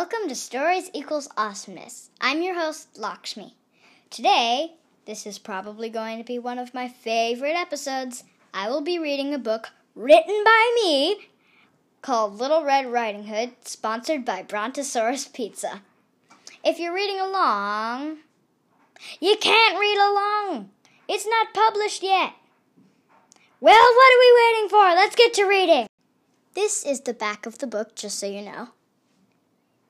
Welcome to Stories Equals Awesomeness. I'm your host, Lakshmi. Today, this is probably going to be one of my favorite episodes. I will be reading a book written by me called Little Red Riding Hood, sponsored by Brontosaurus Pizza. If you're reading along, you can't read along. It's not published yet. Well, what are we waiting for? Let's get to reading. This is the back of the book, just so you know.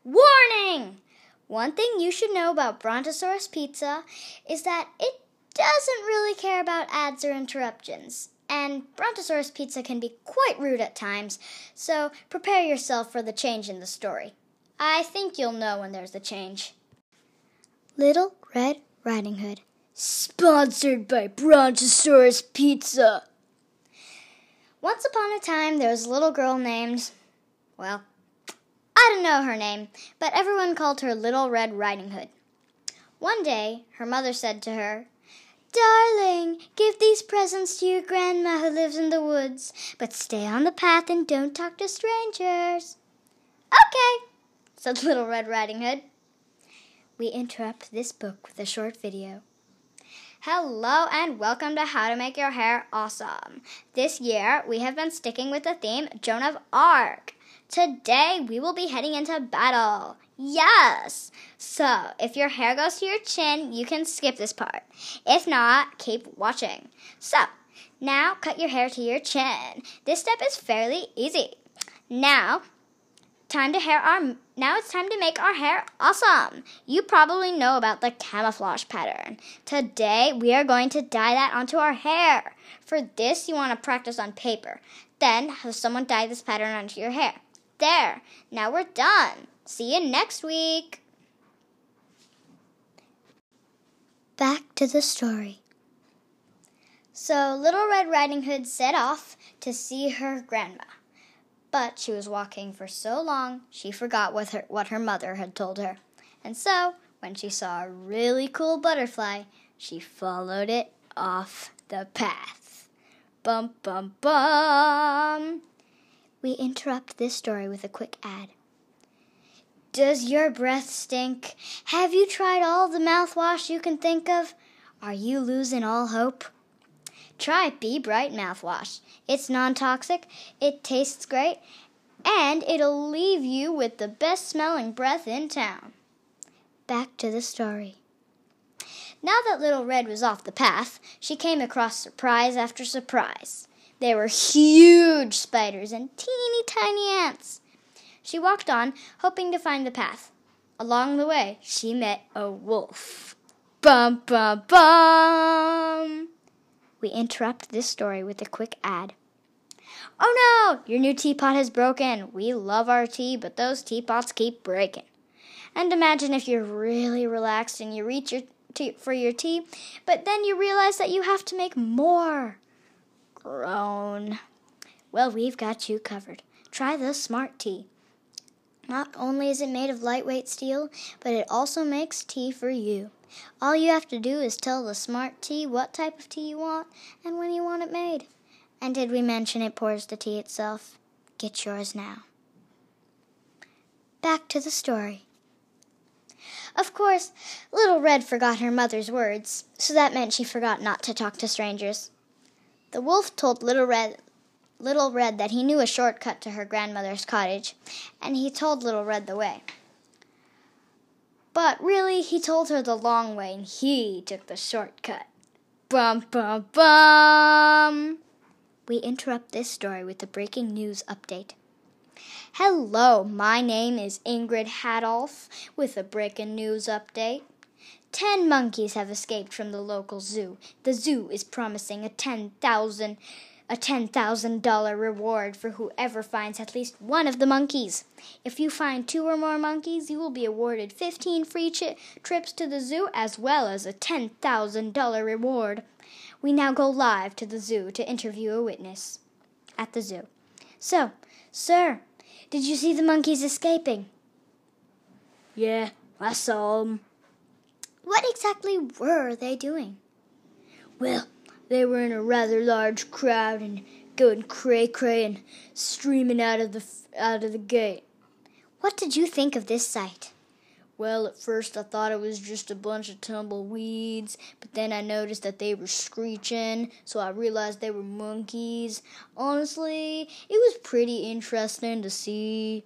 Warning! One thing you should know about Brontosaurus Pizza is that it doesn't really care about ads or interruptions. And Brontosaurus Pizza can be quite rude at times, so prepare yourself for the change in the story. I think you'll know when there's a change. Little Red Riding Hood. Sponsored by Brontosaurus Pizza. Once upon a time, there was a little girl named, well, I don't know her name, but everyone called her Little Red Riding Hood. One day, her mother said to her, Darling, give these presents to your grandma who lives in the woods, but stay on the path and don't talk to strangers. Okay, said Little Red Riding Hood. We interrupt this book with a short video. Hello and welcome to How to Make Your Hair Awesome. This year we have been sticking with the theme Joan of Arc. Today we will be heading into battle. Yes! So, if your hair goes to your chin, you can skip this part. If not, keep watching. So, now cut your hair to your chin. This step is fairly easy. Now, time to hair our now it's time to make our hair awesome. You probably know about the camouflage pattern. Today we are going to dye that onto our hair. For this you want to practice on paper. Then have someone dye this pattern onto your hair. There, now we're done. See you next week. Back to the story. So Little Red Riding Hood set off to see her grandma. But she was walking for so long she forgot what her, what her mother had told her. And so, when she saw a really cool butterfly, she followed it off the path. Bum, bum, bum we interrupt this story with a quick ad. Does your breath stink? Have you tried all the mouthwash you can think of? Are you losing all hope? Try Be Bright mouthwash. It's non toxic, it tastes great, and it'll leave you with the best smelling breath in town. Back to the story. Now that Little Red was off the path, she came across surprise after surprise. There were huge spiders and teeny tiny ants. She walked on, hoping to find the path. Along the way, she met a wolf. Bum, bum, bum. We interrupt this story with a quick ad. Oh no! Your new teapot has broken. We love our tea, but those teapots keep breaking. And imagine if you're really relaxed and you reach your for your tea, but then you realize that you have to make more. Groan. Well, we've got you covered. Try the Smart Tea. Not only is it made of lightweight steel, but it also makes tea for you. All you have to do is tell the Smart Tea what type of tea you want and when you want it made. And did we mention it pours the tea itself? Get yours now. Back to the story. Of course, Little Red forgot her mother's words, so that meant she forgot not to talk to strangers. The wolf told Little Red Little Red that he knew a shortcut to her grandmother's cottage, and he told Little Red the way. But really, he told her the long way, and he took the shortcut. Bum, bum, bum! We interrupt this story with a breaking news update. Hello, my name is Ingrid Hadolf with a breaking news update. Ten monkeys have escaped from the local zoo. The zoo is promising a ten thousand a ten thousand dollar reward for whoever finds at least one of the monkeys. If you find two or more monkeys, you will be awarded fifteen free chi- trips to the zoo as well as a ten thousand dollar reward. We now go live to the zoo to interview a witness at the zoo. So, sir, did you see the monkeys escaping? Yeah, I saw 'em. What exactly were they doing? Well, they were in a rather large crowd and going cray cray and streaming out of the out of the gate. What did you think of this sight? Well, at first I thought it was just a bunch of tumbleweeds, but then I noticed that they were screeching, so I realized they were monkeys. Honestly, it was pretty interesting to see.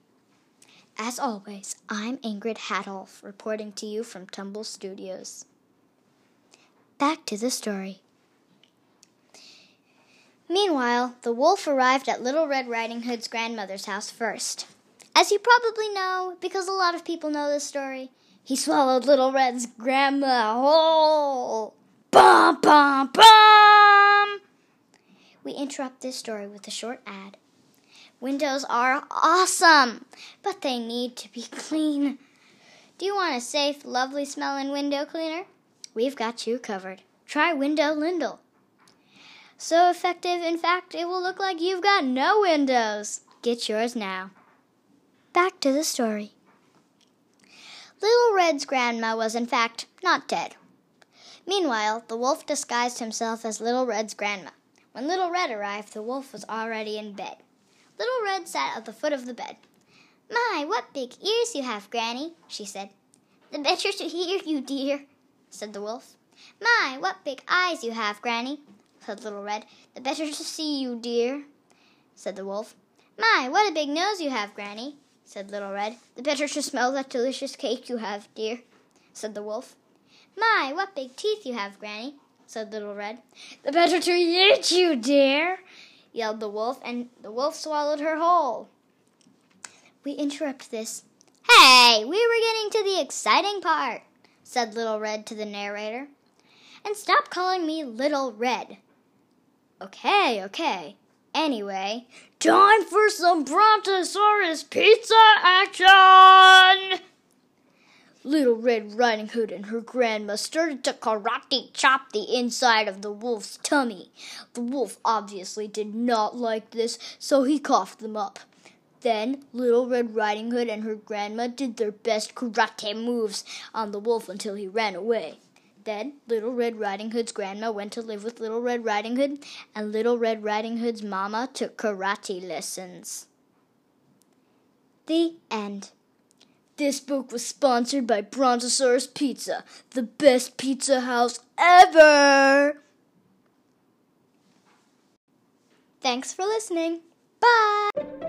As always, I'm Ingrid Hadolf, reporting to you from Tumble Studios. Back to the story. Meanwhile, the wolf arrived at Little Red Riding Hood's grandmother's house first. As you probably know, because a lot of people know this story, he swallowed Little Red's grandma whole. Bum, bum, bum! We interrupt this story with a short ad. Windows are awesome, but they need to be clean. Do you want a safe, lovely smelling window cleaner? We've got you covered. Try Window Lindell. So effective, in fact, it will look like you've got no windows. Get yours now. Back to the story. Little Red's grandma was, in fact, not dead. Meanwhile, the wolf disguised himself as Little Red's grandma. When Little Red arrived, the wolf was already in bed. Little Red sat at the foot of the bed. My, what big ears you have, Granny, she said. The better to hear you, dear, said the wolf. My, what big eyes you have, Granny, said Little Red. The better to see you, dear, said the wolf. My, what a big nose you have, Granny, said Little Red. The better to smell that delicious cake you have, dear, said the wolf. My, what big teeth you have, Granny, said Little Red. The better to eat you, dear, yelled the wolf, and the wolf swallowed her whole. We interrupt this. Hey, we were getting to the exciting part, said Little Red to the narrator. And stop calling me Little Red. Okay, okay, Anyway, time for some Brontosaurus pizza action! Little Red Riding Hood and her grandma started to karate chop the inside of the wolf's tummy. The wolf obviously did not like this, so he coughed them up. Then Little Red Riding Hood and her grandma did their best karate moves on the wolf until he ran away. Then Little Red Riding Hood's grandma went to live with Little Red Riding Hood, and Little Red Riding Hood's mama took karate lessons. The end. This book was sponsored by Brontosaurus Pizza, the best pizza house ever. Thanks for listening. Bye.